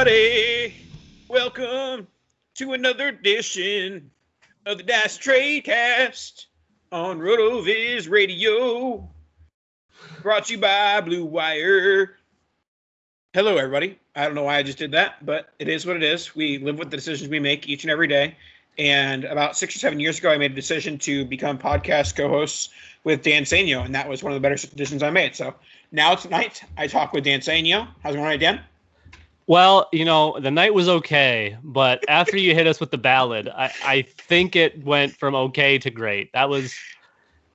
Everybody. Welcome to another edition of the Dash Tradecast on RotoViz Radio. Brought to you by Blue Wire. Hello, everybody. I don't know why I just did that, but it is what it is. We live with the decisions we make each and every day. And about six or seven years ago, I made a decision to become podcast co-hosts with Dan Sanyo, and that was one of the better decisions I made. So now tonight, I talk with Dan Sanyo. How's it going, Dan? Well, you know, the night was okay, but after you hit us with the ballad, I, I think it went from okay to great. That was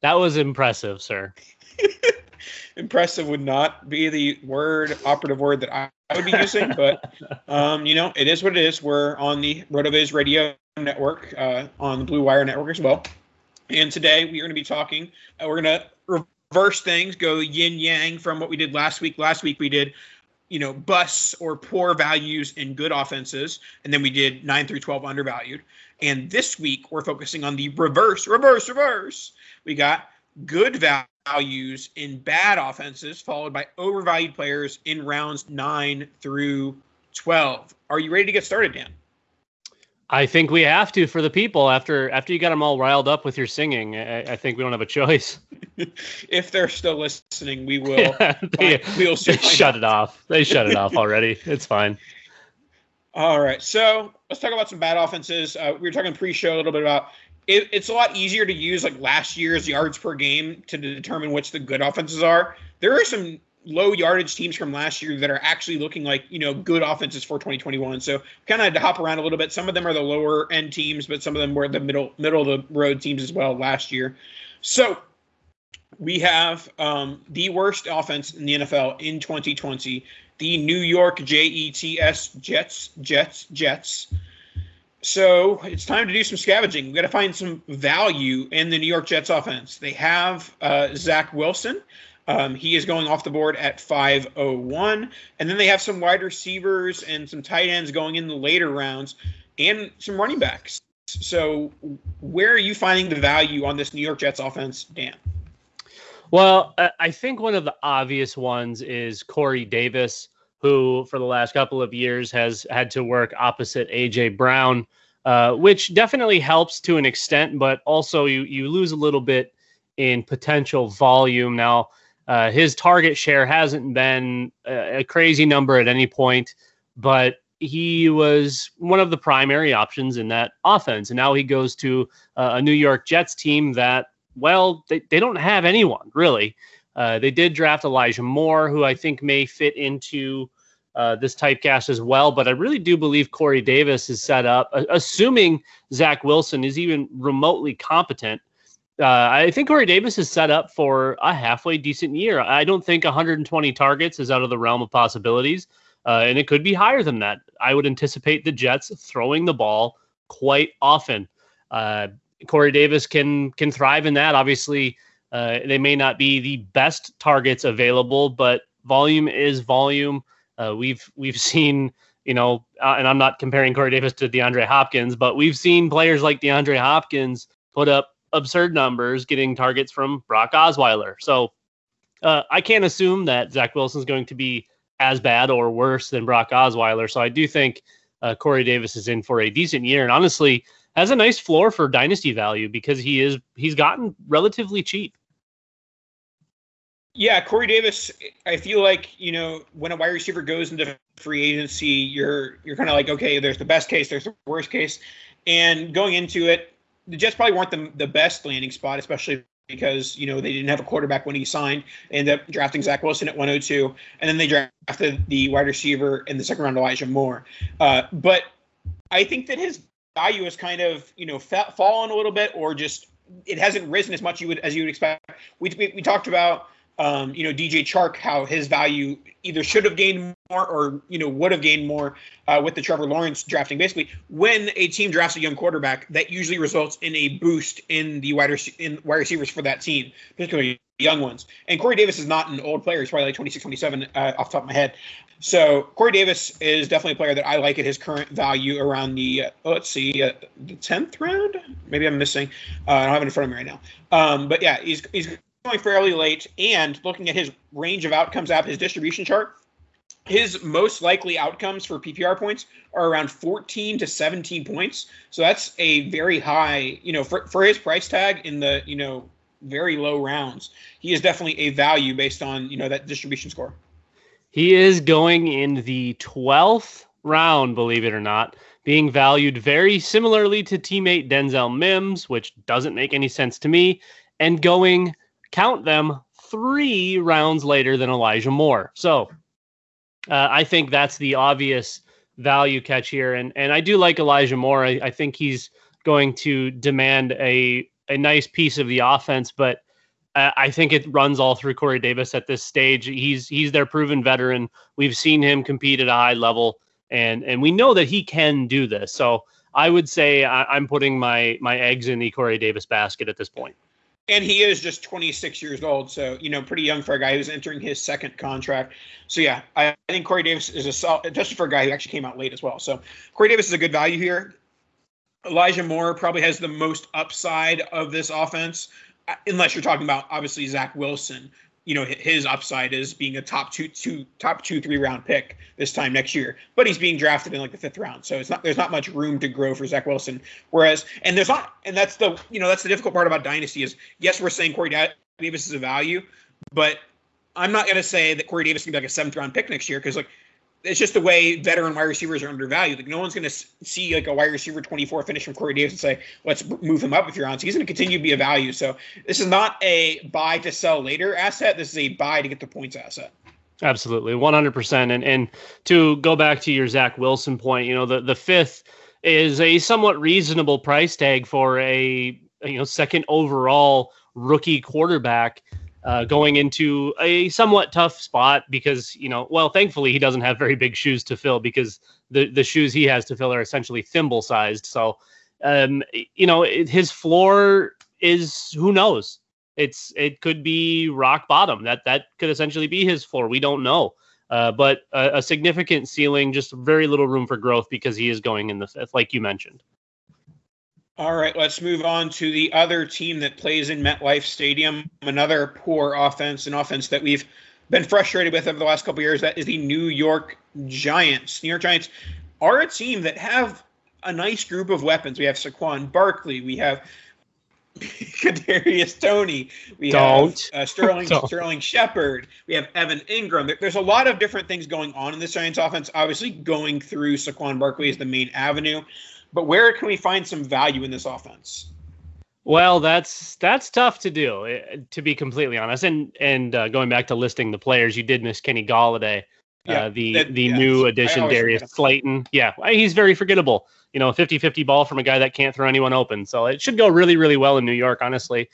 that was impressive, sir. Impressive would not be the word operative word that I, would be using, but um, you know, it is what it is. We're on the RotoViz Radio Network, uh, on the Blue Wire Network as well. And today we are going to be talking. Uh, we're going to reverse things, go yin yang from what we did last week. Last week we did, you know, busts or poor values in good offenses, and then we did nine through twelve undervalued. And this week we're focusing on the reverse, reverse, reverse. We got good values in bad offenses, followed by overvalued players in rounds nine through twelve. Are you ready to get started, Dan? I think we have to for the people after after you got them all riled up with your singing. I, I think we don't have a choice. if they're still listening, we will. Yeah, they, find- we'll they shut it off. They shut it off already. It's fine. All right, so let's talk about some bad offenses. Uh, we were talking pre-show a little bit about it, it's a lot easier to use like last year's yards per game to determine which the good offenses are. There are some low yardage teams from last year that are actually looking like you know good offenses for 2021. So kind of had to hop around a little bit. Some of them are the lower end teams, but some of them were the middle middle of the road teams as well last year. So we have um, the worst offense in the NFL in 2020, the New York Jets, Jets, Jets, Jets. So it's time to do some scavenging. We got to find some value in the New York Jets offense. They have uh, Zach Wilson. Um, he is going off the board at 501. And then they have some wide receivers and some tight ends going in the later rounds and some running backs. So where are you finding the value on this New York Jets offense, Dan? Well, I- think one of the obvious ones is Corey Davis, who for the last couple of years has had to work opposite AJ Brown, uh, which definitely helps to an extent, but also you you lose a little bit in potential volume. Now, uh, his target share hasn't been a, a crazy number at any point, but he was one of the primary options in that offense. And now he goes to uh, a New York Jets team that, well, they, they don't have anyone really. Uh, they did draft Elijah Moore, who I think may fit into uh, this typecast as well. But I really do believe Corey Davis is set up, assuming Zach Wilson is even remotely competent. Uh, I think Corey Davis is set up for a halfway decent year. I don't think 120 targets is out of the realm of possibilities, uh, and it could be higher than that. I would anticipate the Jets throwing the ball quite often. Uh, Corey Davis can can thrive in that. Obviously, uh, they may not be the best targets available, but volume is volume. Uh, we've we've seen you know, uh, and I'm not comparing Corey Davis to DeAndre Hopkins, but we've seen players like DeAndre Hopkins put up absurd numbers getting targets from Brock Osweiler. So uh, I can't assume that Zach Wilson is going to be as bad or worse than Brock Osweiler. So I do think uh, Corey Davis is in for a decent year, and honestly has a nice floor for dynasty value because he is he's gotten relatively cheap. Yeah, Corey Davis. I feel like you know when a wide receiver goes into free agency, you're you're kind of like, okay, there's the best case, there's the worst case, and going into it, the Jets probably weren't the the best landing spot, especially because you know they didn't have a quarterback when he signed. They ended up drafting Zach Wilson at 102, and then they drafted the wide receiver in the second round, Elijah Moore. Uh, but I think that his value has kind of you know fallen a little bit, or just it hasn't risen as much you would as you would expect. We we, we talked about um, you know, DJ Chark, how his value either should have gained more or, you know, would have gained more uh, with the Trevor Lawrence drafting. Basically, when a team drafts a young quarterback, that usually results in a boost in the wide, rec- in wide receivers for that team, particularly young ones. And Corey Davis is not an old player. He's probably like 26, 27 uh, off the top of my head. So Corey Davis is definitely a player that I like at his current value around the, uh, let's see, uh, the 10th round? Maybe I'm missing. Uh, I don't have it in front of me right now. Um, but yeah, he's, he's going fairly late, and looking at his range of outcomes app, his distribution chart, his most likely outcomes for PPR points are around 14 to 17 points. So that's a very high, you know, for, for his price tag in the, you know, very low rounds. He is definitely a value based on, you know, that distribution score. He is going in the 12th round, believe it or not, being valued very similarly to teammate Denzel Mims, which doesn't make any sense to me, and going count them three rounds later than Elijah Moore. So uh, I think that's the obvious value catch here. And and I do like Elijah Moore. I, I think he's going to demand a a nice piece of the offense, but I think it runs all through Corey Davis at this stage. He's he's their proven veteran. We've seen him compete at a high level, and and we know that he can do this. So I would say I, am putting my my eggs in the Corey Davis basket at this point and he is just 26 years old, so you know, pretty young for a guy who's entering his second contract. So yeah, I, think Corey Davis is a solid, just for a guy who actually came out late as well. So Corey Davis is a good value here. Elijah Moore probably has the most upside of this offense, uh, unless you're talking about obviously Zach Wilson, you know his upside is being a top two two top two three round pick this time next year but he's being drafted in like the fifth round. So it's not there's not much room to grow for zach wilson. Whereas and there's not and that's the you know that's the difficult part about dynasty is yes we're saying corey davis is a value but i'm not going to say that corey davis can be like a seventh round pick next year because like it's just the way veteran wide receivers are undervalued. Like no one's going to see like a wide receiver 24 finish from Corey Davis and say, let's move him up if you're on. So he's going to continue to be a value. So this is not a buy to sell later asset. This is a buy to get the points asset. Absolutely, 100%. And and to go back to your Zach Wilson point, you know the the fifth is a somewhat reasonable price tag for a you know second overall rookie quarterback uh, going into a somewhat tough spot because you know well thankfully he doesn't have very big shoes to fill because the the shoes he has to fill are essentially thimble sized so um you know it, his floor is who knows? It's it could be rock bottom. That that could essentially be his floor. We don't know. Uh, but a, a significant ceiling just very little room for growth because he is going in the fifth like you mentioned all right, let's move on to the other team that plays in MetLife Stadium. Another poor offense, an offense that we've been frustrated with over the last couple years. That is the New York Giants. New York Giants are a team that have a nice group of weapons. We have Saquon Barkley. We have Kadarius Toney. We Don't. have uh, Sterling. Sterling Shepard. We have Evan Engram. there's a lot of different things going on in this Giants offense. Obviously, going through Saquon Barkley is the main avenue. But where can we find some value in this offense? Well, that's that's tough to do, eh, to be completely honest. And and uh, going back to listing the players, you did miss Kenny Golladay, uh, yeah, uh, the that, the yeah, new addition Darius Slayton. Yeah, he's very forgettable. You know, 50-50 ball from a guy that can't throw anyone open. So it should go really really well in New York, honestly.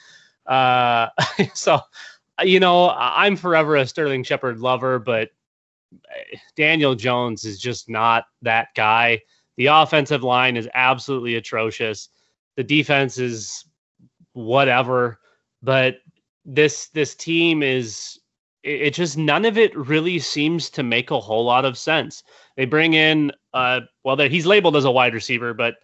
Uh, so you know, I'm forever a Sterling Shepard lover, but eh, Daniel Jones is just not that guy. The offensive line is absolutely atrocious. The defense is whatever, but this this team is it, it just none of it really seems to make a whole lot of sense. They bring in uh well he's labeled as a wide receiver, but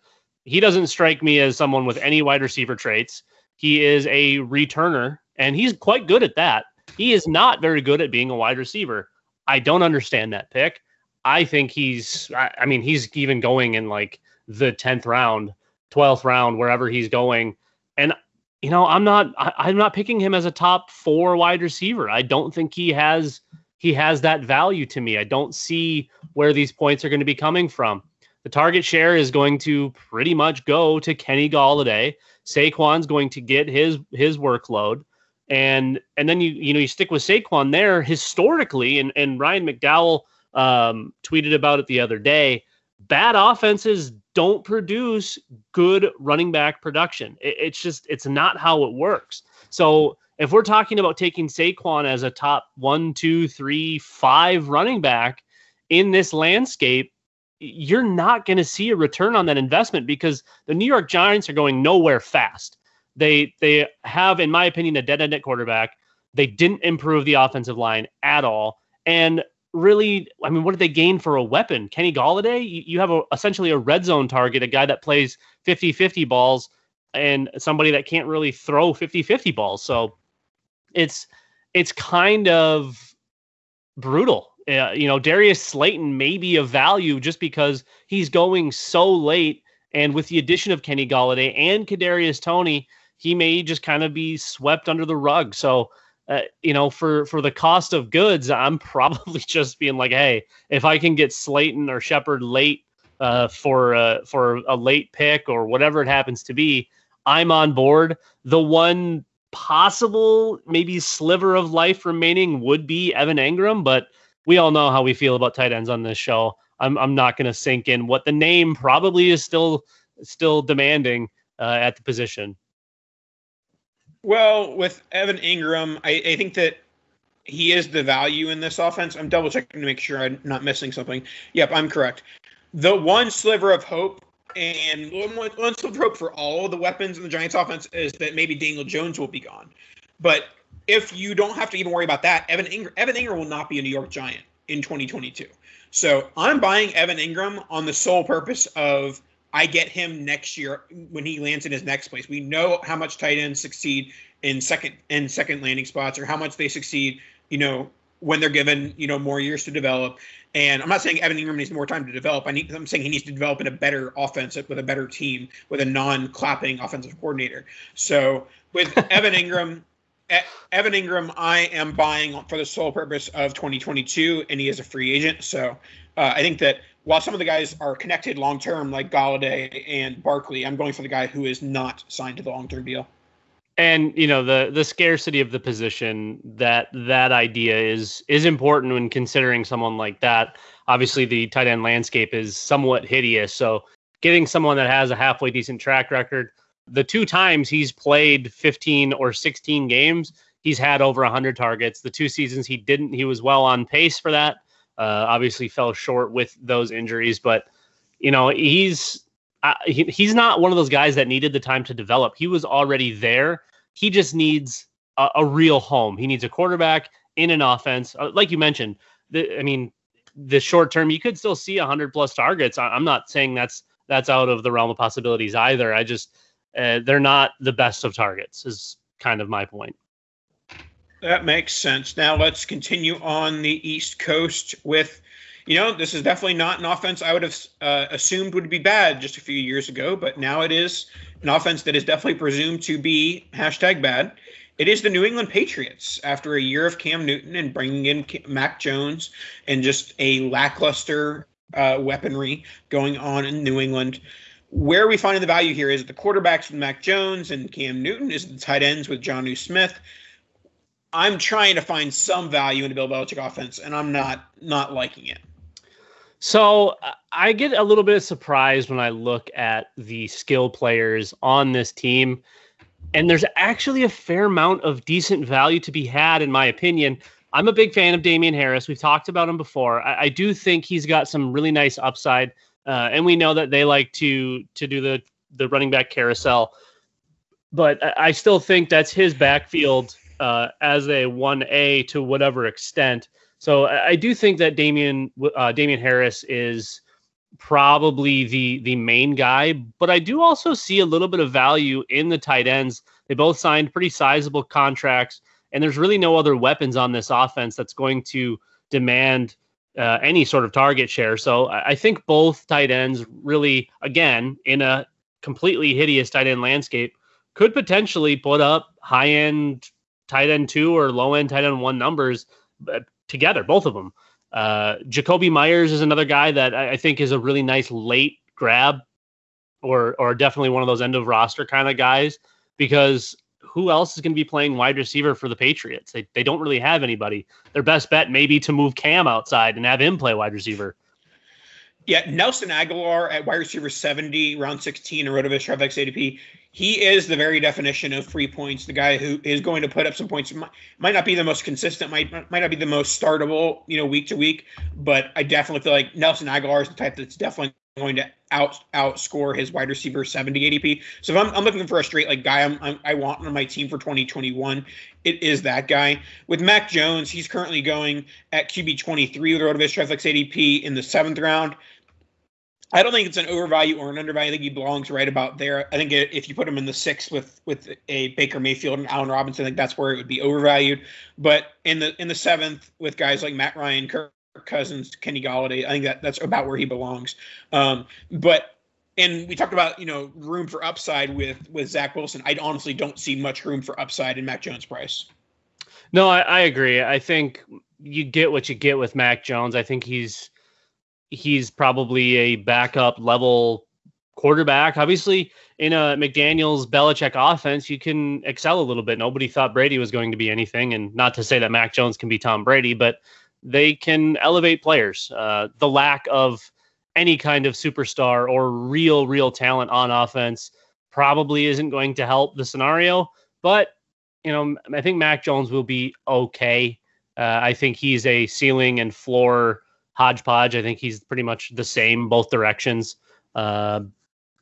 he doesn't strike me as someone with any wide receiver traits. He is a returner and he's quite good at that. He is not very good at being a wide receiver. I don't understand that pick. I think he's, I, I mean, he's even going in like the 10th round, 12th round, wherever he's going. And, you know, I'm not, I, I'm not picking him as a top four wide receiver. I don't think he has, he has that value to me. I don't see where these points are going to be coming from. The target share is going to pretty much go to Kenny Golladay. Saquon's going to get his his workload and and then you you know you stick with Saquon there historically, and and Ryan McDowell um, tweeted about it the other day. Bad offenses don't produce good running back production. It, it's just it's not how it works. So if we're talking about taking Saquon as a top one, two, three, five running back in this landscape, you're not going to see a return on that investment because the New York Giants are going nowhere fast. They they have, in my opinion, a dead end at quarterback. They didn't improve the offensive line at all. And really, I mean, what did they gain for a weapon? Kenny Golladay? You, you have a, essentially a red zone target, a guy that plays 50 50 balls, and somebody that can't really throw 50 50 balls. So it's it's kind of brutal. Uh, you know, Darius Slayton may be of value just because he's going so late. And with the addition of Kenny Golladay and Kadarius Toney, he may just kind of be swept under the rug. So, uh, you know, for for the cost of goods, I'm probably just being like, hey, if I can get Slayton or Shepard late uh, for uh, for a late pick or whatever it happens to be, I'm on board. The one possible maybe sliver of life remaining would be Evan Engram, but we all know how we feel about tight ends on this show. I'm I'm not going to sink in what the name probably is still still demanding uh, at the position. Well, with Evan Engram, I, I think that he is the value in this offense. I'm double checking to make sure I'm not missing something. Yep, I'm correct. The one sliver of hope and one, sliver of hope for all the weapons in the Giants offense is that maybe Daniel Jones will be gone. But if you don't have to even worry about that, Evan Engram, Evan Engram will not be a New York Giant in 2022. So I'm buying Evan Engram on the sole purpose of I get him next year when he lands in his next place. We know how much tight ends succeed in second in second landing spots, or how much they succeed, you know, when they're given you know more years to develop. And I'm not saying Evan Engram needs more time to develop. I need, I'm saying he needs to develop in a better offense with a better team with a non-clapping offensive coordinator. So with Evan Engram, Evan Engram, I am buying for the sole purpose of 2022, and he is a free agent. So uh, I think that while some of the guys are connected long term, like Golladay and Barkley, I'm going for the guy who is not signed to the long term deal. And you know the the scarcity of the position that that idea is is important when considering someone like that. Obviously, the tight end landscape is somewhat hideous, so getting someone that has a halfway decent track record. The two times he's played 15 or 16 games, he's had over 100 targets. The two seasons he didn't, he was well on pace for that. Uh, obviously, fell short with those injuries, but you know he's uh, he, he's not one of those guys that needed the time to develop. He was already there. He just needs a, a real home. He needs a quarterback in an offense, uh, like you mentioned. The, I mean, the short term, you could still see 100 plus targets. I, am not saying that's that's out of the realm of possibilities either. I just uh, they're not the best of targets. Is kind of my point. That makes sense. Now let's continue on the East Coast with, you know, this is definitely not an offense I would have uh, assumed would be bad just a few years ago, but now it is an offense that is definitely presumed to be hashtag bad. It is the New England Patriots after a year of Cam Newton and bringing in Mac Jones and just a lackluster uh, weaponry going on in New England. Where we finding the value here? Is the quarterbacks with Mac Jones and Cam Newton? Is the tight ends with Jonnu Smith? I'm trying to find some value in the Bill Belichick offense, and I'm not not liking it. So uh, I get a little bit surprised when I look at the skill players on this team, and there's actually a fair amount of decent value to be had, in my opinion. I'm a big fan of Damien Harris. We've talked about him before. I, I do think he's got some really nice upside. Uh, and we know that they like to to do the the running back carousel. But I still think that's his backfield uh, as a one A to whatever extent. So I do think that Damien uh, Damien Harris is probably the the main guy, but I do also see a little bit of value in the tight ends. They both signed pretty sizable contracts, and there's really no other weapons on this offense that's going to demand uh, any sort of target share. So I think both tight ends really, again, in a completely hideous tight end landscape, could potentially put up high end tight end two or low end tight end one numbers uh, together, both of them. Uh, Jakobi Meyers is another guy that I, I think is a really nice late grab, or or definitely one of those end of roster kind of guys because who else is going to be playing wide receiver for the Patriots? They, they don't really have anybody. Their best bet may be to move Cam outside and have him play wide receiver. Yeah, Nelson Agholor at wide receiver 70, round 16 in Rotoviz Trafix ADP. He is the very definition of free points. The guy who is going to put up some points might, might not be the most consistent, might might not be the most startable, you know, week to week. But I definitely feel like Nelson Agholor is the type that's definitely going to out outscore his wide receiver 70 ADP. So if I'm, I'm looking for a straight like guy I'm, I'm, i want on my team for 2021, it is that guy. With Mac Jones, he's currently going at QB 23 with Rotoviz Trafix ADP in the seventh round. I don't think it's an overvalue or an undervalue. I think he belongs right about there. I think if you put him in the sixth with with a Baker Mayfield and Allen Robinson, I think that's where it would be overvalued. But in the in the seventh with guys like Matt Ryan, Kirk Cousins, Kenny Golladay. I think that that's about where he belongs. Um, but and we talked about you know room for upside with with Zach Wilson. I honestly don't see much room for upside in Mac Jones' price. No, I, I agree. I think you get what you get with Mac Jones. I think he's he's probably a backup level quarterback. Obviously, in a McDaniel's Belichick offense, you can excel a little bit. Nobody thought Brady was going to be anything, and not to say that Mac Jones can be Tom Brady, but they can elevate players. Uh, the lack of any kind of superstar or real, real talent on offense probably isn't going to help the scenario. But, you know, I think Mac Jones will be okay. Uh, I think he's a ceiling and floor hodgepodge. I think he's pretty much the same both directions. Uh,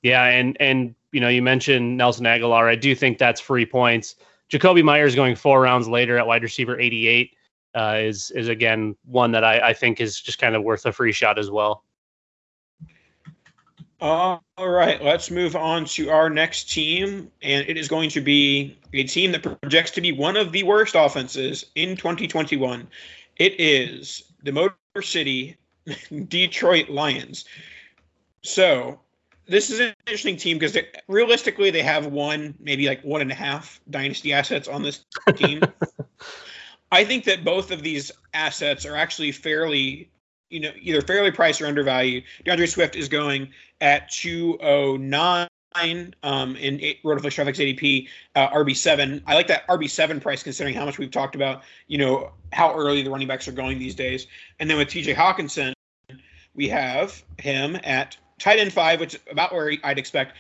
yeah, and and you know, you mentioned Nelson Agholor. I do think that's free points. Jakobi Meyers going four rounds later at wide receiver 88 uh, is is again one that I, I think is just kind of worth a free shot as well. all right, let's move on to our next team, and it is going to be a team that projects to be one of the worst offenses in 2021. It is the Motor City Detroit Lions. So this is an interesting team because realistically they have one, maybe like one and a half dynasty assets on this team. I think that both of these assets are actually fairly, you know, either fairly priced or undervalued. D'Andre Swift is going at 209 um, in RotoViz Trafix ADP uh, RB7. I like that RB7 price considering how much we've talked about, you know, how early the running backs are going these days. And then with TJ Hockenson, we have him at tight end five, which is about where I'd expect.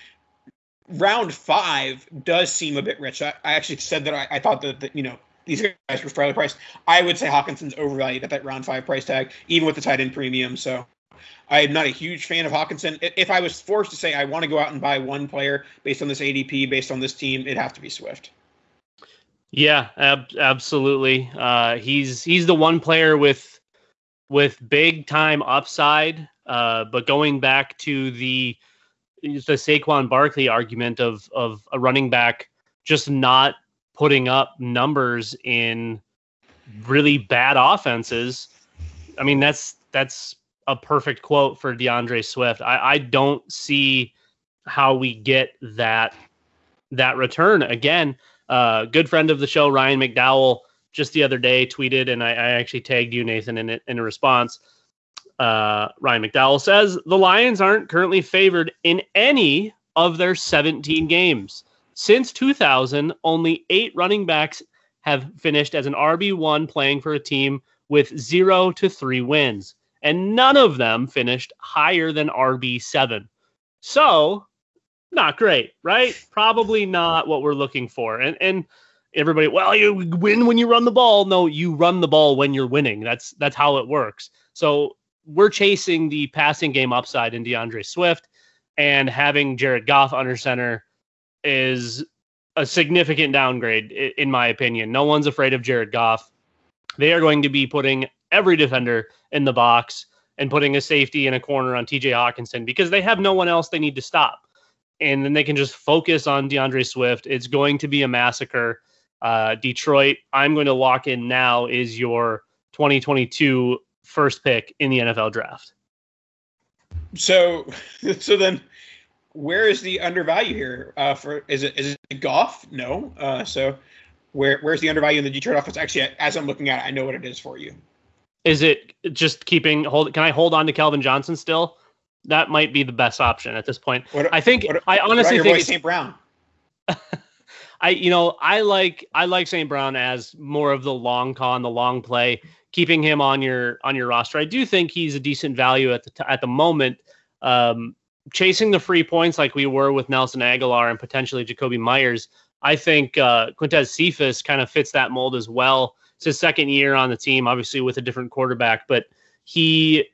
Round five does seem a bit rich. I, I actually said that I, I thought that, that, you know, these guys were fairly priced. I would say Hockenson's overvalued at that round five price tag, even with the tight end premium. So I'm not a huge fan of Hockenson. If I was forced to say I want to go out and buy one player based on this ADP, based on this team, it'd have to be Swift. Yeah, ab- absolutely. Uh, he's he's the one player with with big time upside. Uh, but going back to the the Saquon Barkley argument of of a running back just not putting up numbers in really bad offenses. I mean, that's that's a perfect quote for D'Andre Swift. I, I don't see how we get that that return again. Uh, good friend of the show, Ryan McDowell, just the other day tweeted, and I, I actually tagged you, Nathan, in it in a response. Uh, Ryan McDowell says the Lions aren't currently favored in any of their 17 games. Since 2000, only eight running backs have finished as an RB1 playing for a team with zero to three wins, and none of them finished higher than RB7. So, not great, right? Probably not what we're looking for. And and everybody, well, you win when you run the ball. No, you run the ball when you're winning. That's that's how it works. So we're chasing the passing game upside in D'Andre Swift, and having Jared Goff under center is a significant downgrade, in my opinion. No one's afraid of Jared Goff. They are going to be putting every defender in the box and putting a safety in a corner on TJ Hockenson because they have no one else they need to stop. And then they can just focus on D'Andre Swift. It's going to be a massacre. Uh, Detroit, I'm going to lock in now, is your 2022 first pick in the NFL draft. So, so then where is the undervalue here? Uh, for is it is it Goff? No. Uh, so where where's the undervalue in the Detroit offense? Actually, as I'm looking at it, I know what it is for you. Is it just keeping hold? Can I hold on to Calvin Johnson still? That might be the best option at this point. What, I think. What, I honestly think St. Brown. I you know I like I like St. Brown as more of the long con, the long play, keeping him on your on your roster. I do think he's a decent value at the t- at the moment. Um, chasing the free points like we were with Nelson Agholor and potentially Jakobi Meyers, I think uh, Quintez Cephus kind of fits that mold as well. It's his second year on the team, obviously with a different quarterback, but he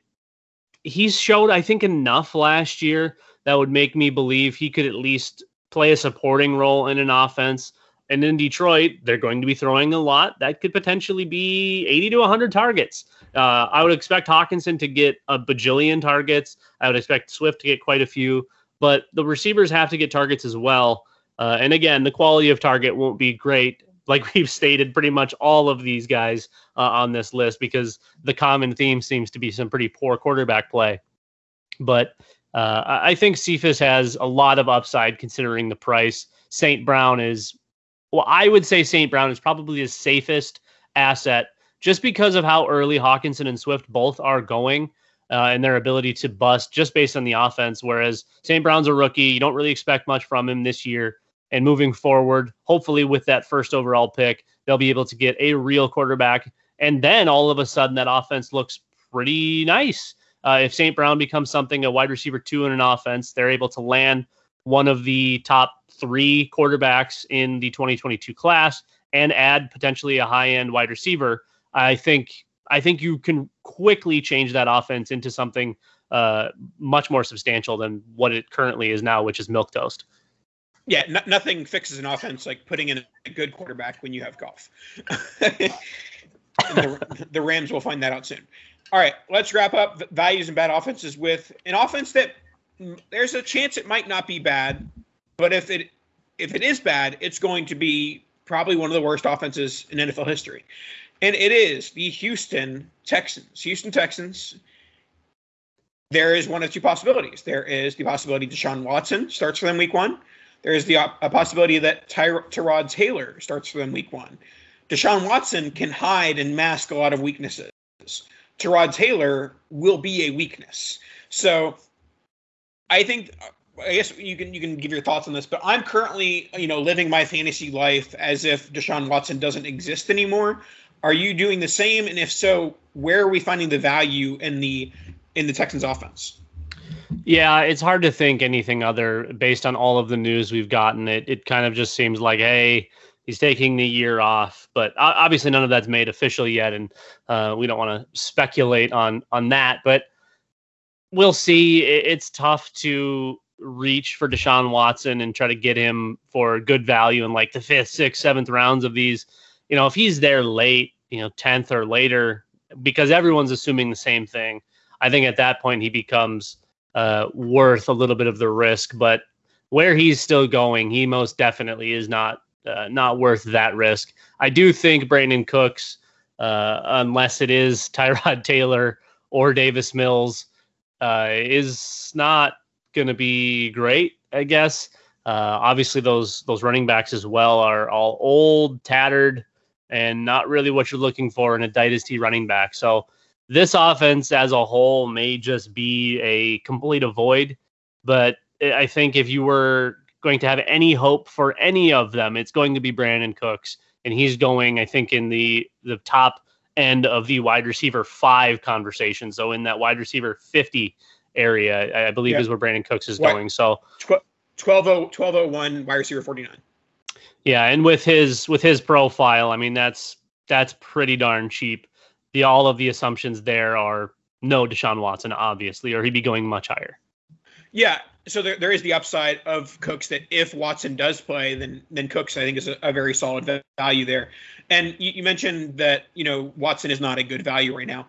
he's showed I think enough last year that would make me believe he could at least play a supporting role in an offense. And in Detroit, they're going to be throwing a lot. That could potentially be 80 to 100 targets. Uh, I would expect Hockenson to get a bajillion targets. I would expect Swift to get quite a few, but the receivers have to get targets as well. Uh, and again, the quality of target won't be great, like we've stated pretty much all of these guys uh, on this list, because the common theme seems to be some pretty poor quarterback play. But uh, I think Cephus has a lot of upside considering the price. St. Brown is, well, I would say St. Brown is probably the safest asset just because of how early Hockenson and Swift both are going uh, and their ability to bust just based on the offense. Whereas St. Brown's a rookie, you don't really expect much from him this year. And moving forward, hopefully with that first overall pick, they'll be able to get a real quarterback. And then all of a sudden, that offense looks pretty nice. Uh, if St. Brown becomes something, a wide receiver two in an offense, they're able to land one of the top three quarterbacks in the 2022 class and add potentially a high end wide receiver. I think I think you can quickly change that offense into something uh, much more substantial than what it currently is now, which is milk toast. Yeah, nothing fixes an offense like putting in a good quarterback when you have Goff. the, the, Rams will find that out soon. All right, let's wrap up values and bad offenses with an offense that there's a chance it might not be bad, but if it if it is bad, it's going to be probably one of the worst offenses in NFL history. And it is the Houston Texans. Houston Texans. There is one of two possibilities. There is the possibility Deshaun Watson starts for them week one. There is the uh, a possibility that Ty- Tyrod Taylor starts for them week one. Deshaun Watson can hide and mask a lot of weaknesses. Tyrod Taylor will be a weakness. So I think I guess you can you can give your thoughts on this, but I'm currently you know living my fantasy life as if Deshaun Watson doesn't exist anymore. Are you doing the same? And if so, where are we finding the value in the in the Texans offense? Yeah, it's hard to think anything other based on all of the news we've gotten. It it kind of just seems like, hey, he's taking the year off, but obviously none of that's made official yet, and uh, we don't want to speculate on on that. But we'll see. It's tough to reach for Deshaun Watson and try to get him for good value in like the fifth, sixth, seventh rounds of these you know, if he's there late, you know, 10th or later, because everyone's assuming the same thing, I think at that point he becomes uh, worth a little bit of the risk. But where he's still going, he most definitely is not uh, not worth that risk. I do think Brandin Cooks, uh, unless it is Tyrod Taylor or Davis Mills, uh, is not going to be great. I guess. Uh, obviously, those those running backs as well are all old, tattered, and not really what you're looking for in a dynasty running back. So this offense as a whole may just be a complete avoid. But I think if you were going to have any hope for any of them, it's going to be Brandin Cooks. And he's going, I think, in the the top end of the wide receiver five conversation. So in that wide receiver 50 area, I believe is where Brandin Cooks is going. So 1201 wide receiver 49. Yeah, and with his with his profile, I mean that's that's pretty darn cheap. The all of the assumptions there are no Deshaun Watson, obviously, or he'd be going much higher. Yeah, so there, there is the upside of Cooks that if Watson does play, then then Cooks I think is a, a very solid value there. And you, you, mentioned that you know Watson is not a good value right now.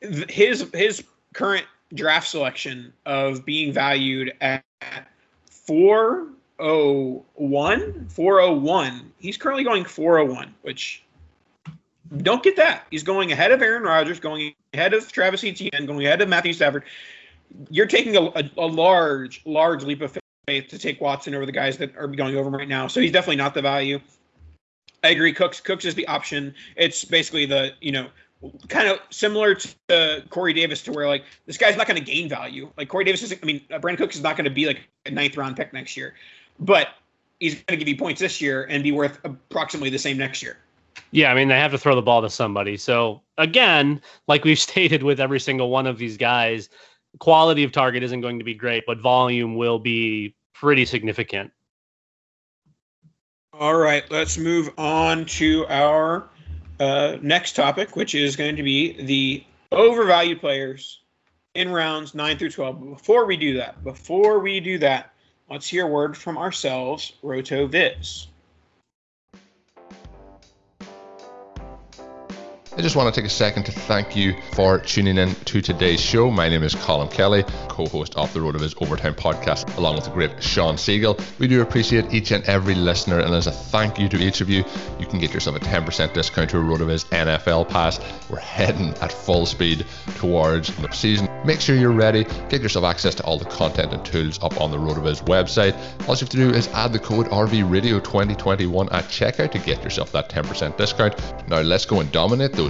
His his current draft selection of being valued at 401 401 he's currently going 401 which don't get that he's going ahead of aaron rodgers going ahead of travis etienne going ahead of matthew stafford you're taking a, a, a, large, large leap of faith to take Watson over the guys that are going over him right now. So he's definitely not the value. I agree. Cooks Cooks is the option. It's basically the you know kind of similar to Corey Davis to where like this guy's not going to gain value. Like Corey Davis is. I mean, uh, Brandin Cooks is not going to be like a ninth round pick next year, but he's going to give you points this year and be worth approximately the same next year. Yeah, I mean they have to throw the ball to somebody. So again, like we've stated with every single one of these guys, quality of target isn't going to be great, but volume will be pretty significant. All right, let's move on to our uh, next topic, which is going to be the overvalued players in rounds 9 through 12. But before we do that, before we do that, let's hear a word from ourselves, RotoViz. I just want to take a second to thank you for tuning in to today's show. My name is Colin Kelly, co host of the RotoViz Overtime podcast, along with the great Shawn Siegele. We do appreciate each and every listener, and as a thank you to each of you, you can get yourself a 10% discount to a RotoViz NFL pass. We're heading at full speed towards the season. Make sure you're ready, get yourself access to all the content and tools up on the RotoViz website. All you have to do is add the code RVRadio2021 at checkout to get yourself that 10% discount. Now, let's go and dominate those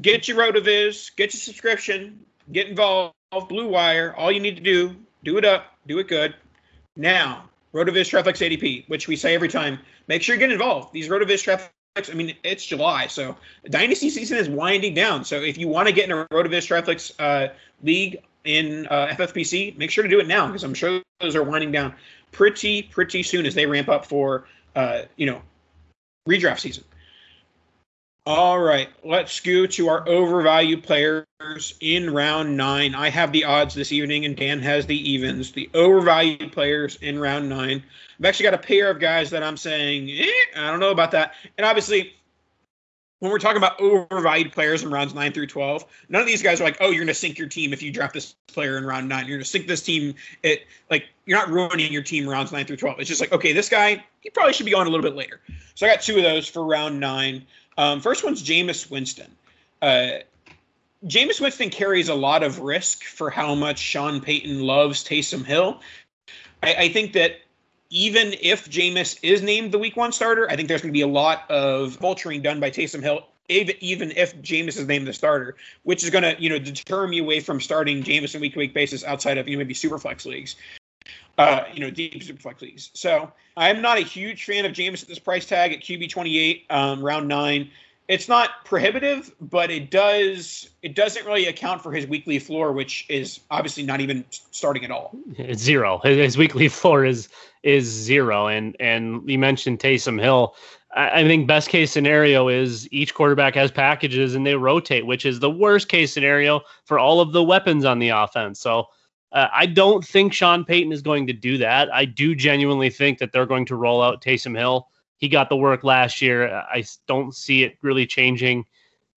Get your RotoViz, get your subscription, get involved. Blue Wire. All you need to do, do it up, do it good. Now, RotoViz Traflex ADP, which we say every time, make sure you get involved. These RotoViz Traflex, I mean, it's July, so dynasty season is winding down. So if you want to get in a RotoViz Traflex uh, league in uh, FFPC, make sure to do it now because I'm sure those are winding down pretty pretty soon as they ramp up for uh, you know redraft season. All right, let's go to our overvalued players in round nine. I have the odds this evening, and Dan has the evens. The overvalued players in round nine. I've actually got a pair of guys that I'm saying, eh, I don't know about that. And obviously, when we're talking about overvalued players in rounds nine through 12, none of these guys are like, oh, you're going to sink your team if you draft this player in round nine. You're going to sink this team. It like you're not ruining your team rounds nine through 12. It's just like, okay, this guy, he probably should be on a little bit later. So I got two of those for round nine. Um, first one's Jameis Winston. Uh, Jameis Winston carries a lot of risk for how much Sean Payton loves Taysom Hill. I, I think that even if Jameis is named the week one starter, I think there's going to be a lot of vulturing done by Taysom Hill, even, even if Jameis is named the starter, which is going to, you know, deter me away from starting Jameis on week to week basis outside of, you know, maybe super flex leagues, uh, you know, deep leagues. So I'm not a huge fan of Jameis at this price tag at QB 28, um, round nine it's not prohibitive, but it does it doesn't really account for his weekly floor, which is obviously not even starting at all. It's zero. His, weekly floor is is zero, and and you mentioned Taysom Hill. I think best case scenario is each quarterback has packages and they rotate, which is the worst case scenario for all of the weapons on the offense. So. Uh, I don't think Sean Payton is going to do that. I do genuinely think that they're going to roll out Taysom Hill he got the work last year. I don't see it really changing,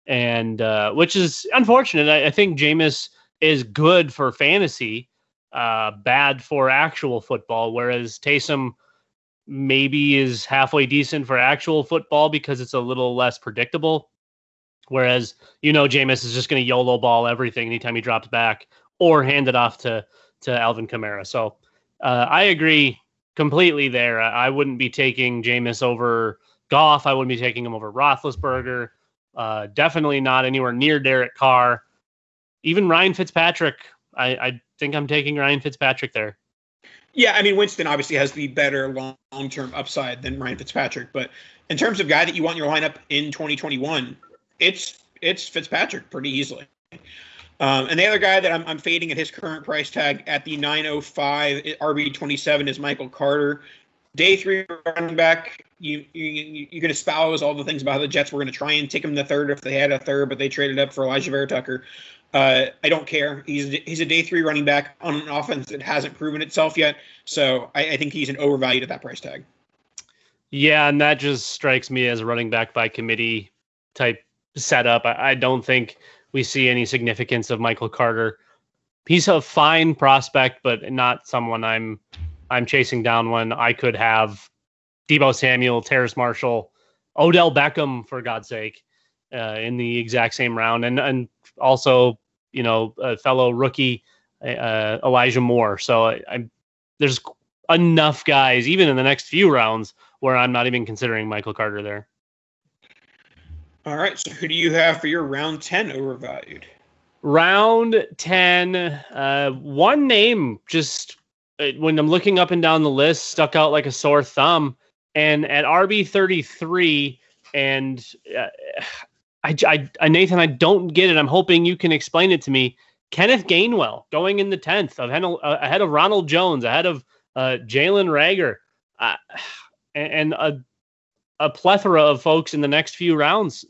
and uh, which is unfortunate. I, I, think Jameis is good for fantasy, uh, bad for actual football, whereas Taysom maybe is halfway decent for actual football because it's a little less predictable. Whereas you know Jameis is just going to YOLO ball everything anytime he drops back or hand it off to to Alvin Kamara. So uh, I agree completely there. I wouldn't be taking Jameis over Goff. I wouldn't be taking him over Roethlisberger. Uh, definitely not anywhere near Derek Carr. Even Ryan Fitzpatrick. I, I think I'm taking Ryan Fitzpatrick there. Yeah, I mean Winston obviously has the better long term upside than Ryan Fitzpatrick, but in terms of guy that you want in your lineup in 2021, it's it's Fitzpatrick pretty easily. Um, and the other guy that I'm, I'm fading at his current price tag at the 905 RB27 is Michael Carter. Day three running back, you, you, you can espouse all the things about how the Jets were going to try and take him the third if they had a third, but they traded up for Alijah Vera-Tucker. Uh, I don't care. He's he's a day three running back on an offense that hasn't proven itself yet. So I, I think he's an overvalued at that price tag. Yeah, and that just strikes me as a running back by committee type setup. I, I don't think – we see any significance of Michael Carter. He's a fine prospect, but not someone I'm I'm chasing down when I could have Deebo Samuel, Terrace Marshall, Odell Beckham, for God's sake, uh, in the exact same round, and and also you know a fellow rookie uh, Elijah Moore. So I, I, there's enough guys, even in the next few rounds, where I'm not even considering Michael Carter there. All right. So who do you have for your round 10 overvalued? Round 10, uh, one name just uh, when I'm looking up and down the list stuck out like a sore thumb. And at RB 33, and uh, I, I, Nathan, I don't get it. I'm hoping you can explain it to me. Kenneth Gainwell going in the 10th ahead of, uh, ahead of Ronald Jones, ahead of uh, Jalen Reagor. Uh, and, and a plethora of folks in the next few rounds.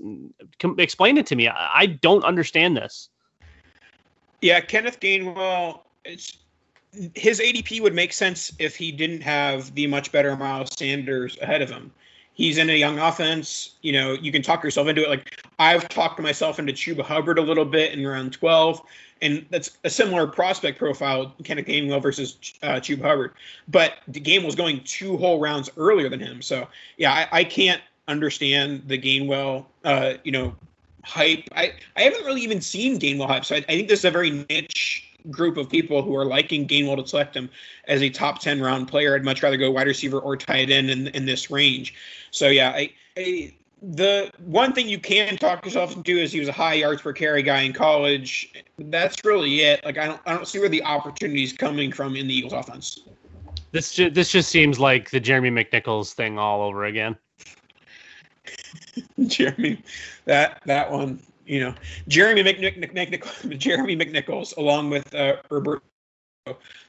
Com- explain it to me. I, I don't understand this. Yeah, Kenneth Gainwell. It's his ADP would make sense if he didn't have the much better Miles Sanders ahead of him. He's in a young offense. You know, you can talk yourself into it. Like I've talked myself into Chuba Hubbard a little bit in round 12 and that's a similar prospect profile, Kenneth Gainwell versus uh, Chuba Hubbard. But was going two whole rounds earlier than him, so yeah, I, I can't understand the Gainwell, uh, you know, hype. I I haven't really even seen Gainwell hype, so I, I think this is a very niche group of people who are liking Gainwell to select him as a top 10 round player. I'd much rather go wide receiver or tight end in, in this range. So yeah, I, I the one thing you can talk yourself into is he was a high yards per carry guy in college. That's really it. Like I don't I don't see where the opportunities coming from in the Eagles offense. This ju- this just seems like the Jeremy McNichols thing all over again. Jeremy, that that one, you know, Jeremy McNichols, Jeremy McNichols, along with uh, Herbert.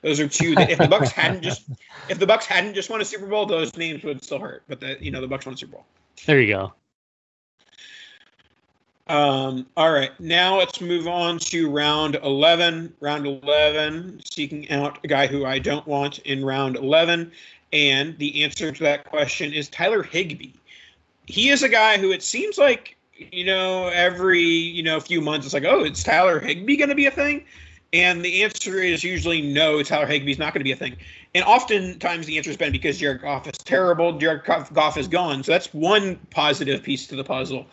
Those are two that if the Bucks hadn't just if the Bucks hadn't just won a Super Bowl, those names would still hurt. But the you know the Bucks won a Super Bowl. There you go. Um, all right, now let's move on to round 11. Round 11, seeking out a guy who I don't want in round 11. And the answer to that question is Tyler Higbee. He is a guy who it seems like, you know, every, you know, few months it's like, oh, is Tyler Higbee going to be a thing? And the answer is usually no, Tyler Higbee's not going to be a thing. And oftentimes the answer has been because Jared Goff is terrible, Jared Goff is gone. So that's one positive piece to the puzzle.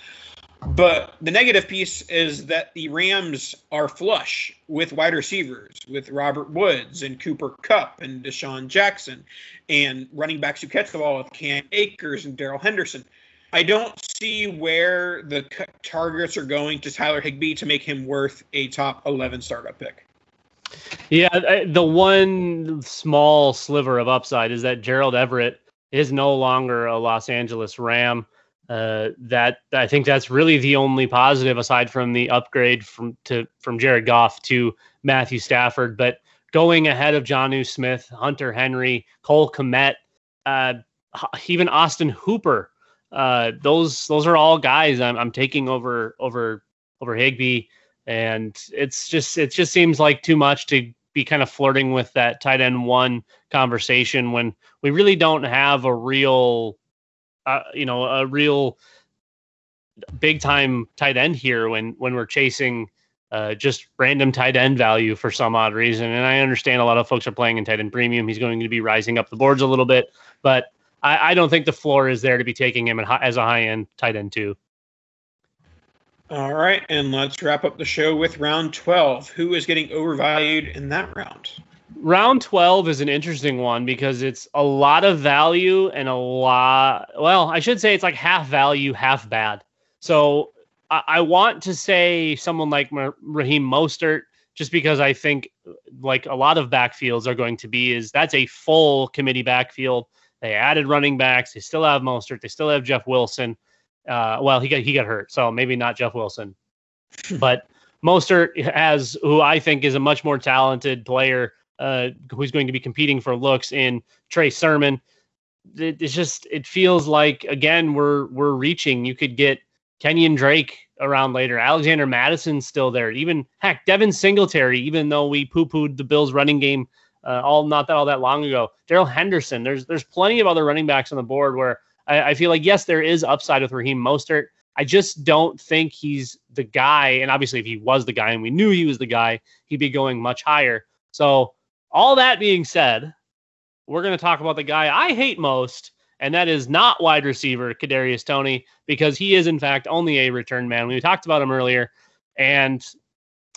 But the negative piece is that the Rams are flush with wide receivers, with Robert Woods and Cooper Kupp and DeSean Jackson, and running backs who catch the ball with Cam Akers and Darrell Henderson. I don't see where the targets are going to Tyler Higbee to make him worth a top 11 startup pick. Yeah, the one small sliver of upside is that Gerald Everett is no longer a Los Angeles Ram. Uh, that I think that's really the only positive aside from the upgrade from to from Jared Goff to Matthew Stafford. But going ahead of Jonnu Smith, Hunter Henry, Cole Kmet, uh, even Austin Hooper, uh, those those are all guys I'm, I'm taking over over over Higbee, and it's just it just seems like too much to be kind of flirting with that tight end one conversation when we really don't have a real uh, you know, a real big time tight end here when when we're chasing uh, just random tight end value for some odd reason. And I understand a lot of folks are playing in tight end premium. He's going to be rising up the boards a little bit, but I, I don't think the floor is there to be taking him as a high end tight end too. All right, and let's wrap up the show with round 12. Who is getting overvalued in that round? Round 12 is an interesting one because it's a lot of value and a lot well i should say it's like half value half bad. So i, I want to say someone like raheem mostert just because i think like a lot of backfields are going to be is that's a full committee backfield. They added running backs. They still have mostert. They still have jeff wilson. Uh, well he got he got hurt so maybe not jeff wilson. But mostert has who i think is a much more talented player uh, who's going to be competing for looks in Trey Sermon. It, it's just it feels like again we're we're reaching. You could get Kenyan Drake around later. Alexander Mattison's still there. Even heck, Devin Singletary. Even though we poo pooed the Bills' running game uh, all not that all that long ago. Darrell Henderson. There's there's plenty of other running backs on the board where I, I feel like yes, there is upside with Raheem Mostert. I just don't think he's the guy. And obviously, if he was the guy and we knew he was the guy, he'd be going much higher. So all that being said, we're going to talk about the guy I hate most, and that is not wide receiver Kadarius Toney because he is in fact only a return man. We talked about him earlier, and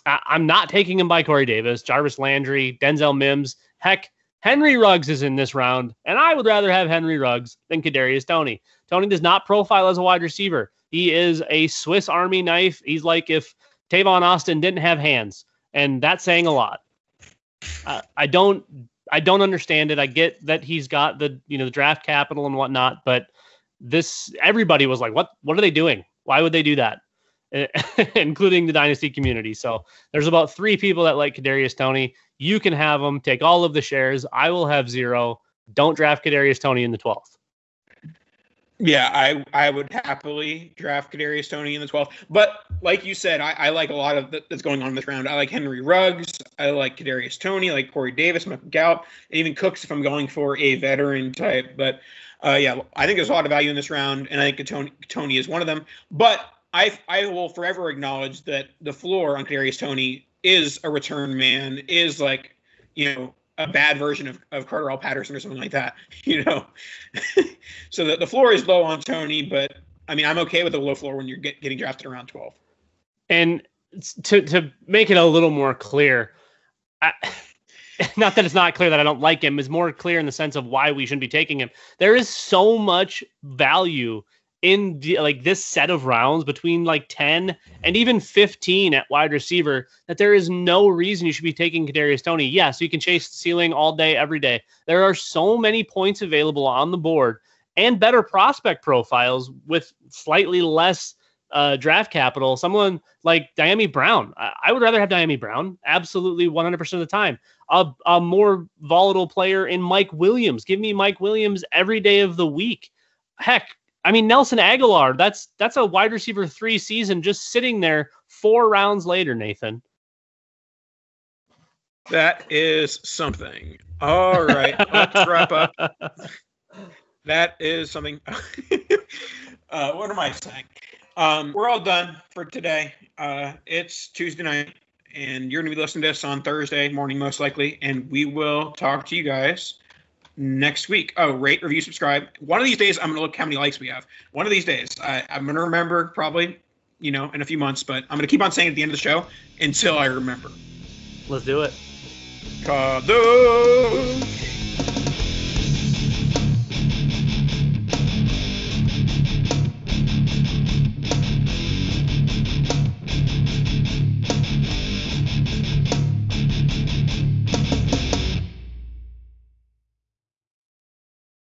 I- am not taking him by Corey Davis, Jarvis Landry, Denzel Mims. Heck, Henry Ruggs is in this round, and I would rather have Henry Ruggs than Kadarius Toney. Toney does not profile as a wide receiver. He is a Swiss Army knife. He's like if Tavon Austin didn't have hands, and that's saying a lot. I, don't I don't understand it. I get that he's got the you know the draft capital and whatnot, but this everybody was like, what what are they doing? Why would they do that? including the dynasty community. So there's about three people that like Kadarius Toney. You can have them. Take all of the shares. I will have zero. Don't draft Kadarius Toney in the 12th. Yeah, I I would happily draft Kadarius Toney in the 12th. But like you said, I, I like a lot of that's going on in this round. I like Henry Ruggs. I like Kadarius Toney. I like Corey Davis, Michael Gallup, and even Cooks if I'm going for a veteran type. But uh, yeah, I think there's a lot of value in this round, and I think Toney Toney is one of them. But I I will forever acknowledge that the floor on Kadarius Toney is a return man, is like you know a bad version of, of Cordarrelle Patterson or something like that, you know. so the, the floor is low on Toney, but I mean, I'm okay with a low floor when you're get, getting drafted around 12. And to to make it a little more clear, I, not that it's not clear that I don't like him, is more clear in the sense of why we shouldn't be taking him. There is so much value in the, like this set of rounds between like 10 and even 15 at wide receiver that there is no reason you should be taking Kadarius Toney. Yes, you can chase the ceiling all day, every day. There are so many points available on the board and better prospect profiles with slightly less uh, draft capital. Someone like Dyami Brown. I, I would rather have Dyami Brown absolutely 100% of the time. A, a more volatile player in Mike Williams. Give me Mike Williams every day of the week. Heck, I mean, Nelson Agholor, that's that's a wide receiver three season just sitting there four rounds later, Nathan. That is something. All right, let's wrap up. That is something. uh, what am I saying? Um, we're all done for today. Uh, it's Tuesday night, and you're going to be listening to us on Thursday morning, most likely. And we will talk to you guys next week. Oh, rate, review, subscribe. One of these days, I'm going to look how many likes we have. One of these days, I, I'm going to remember probably, you know, in a few months, but I'm going to keep on saying at the end of the show until I remember. Let's do it. Kadoom!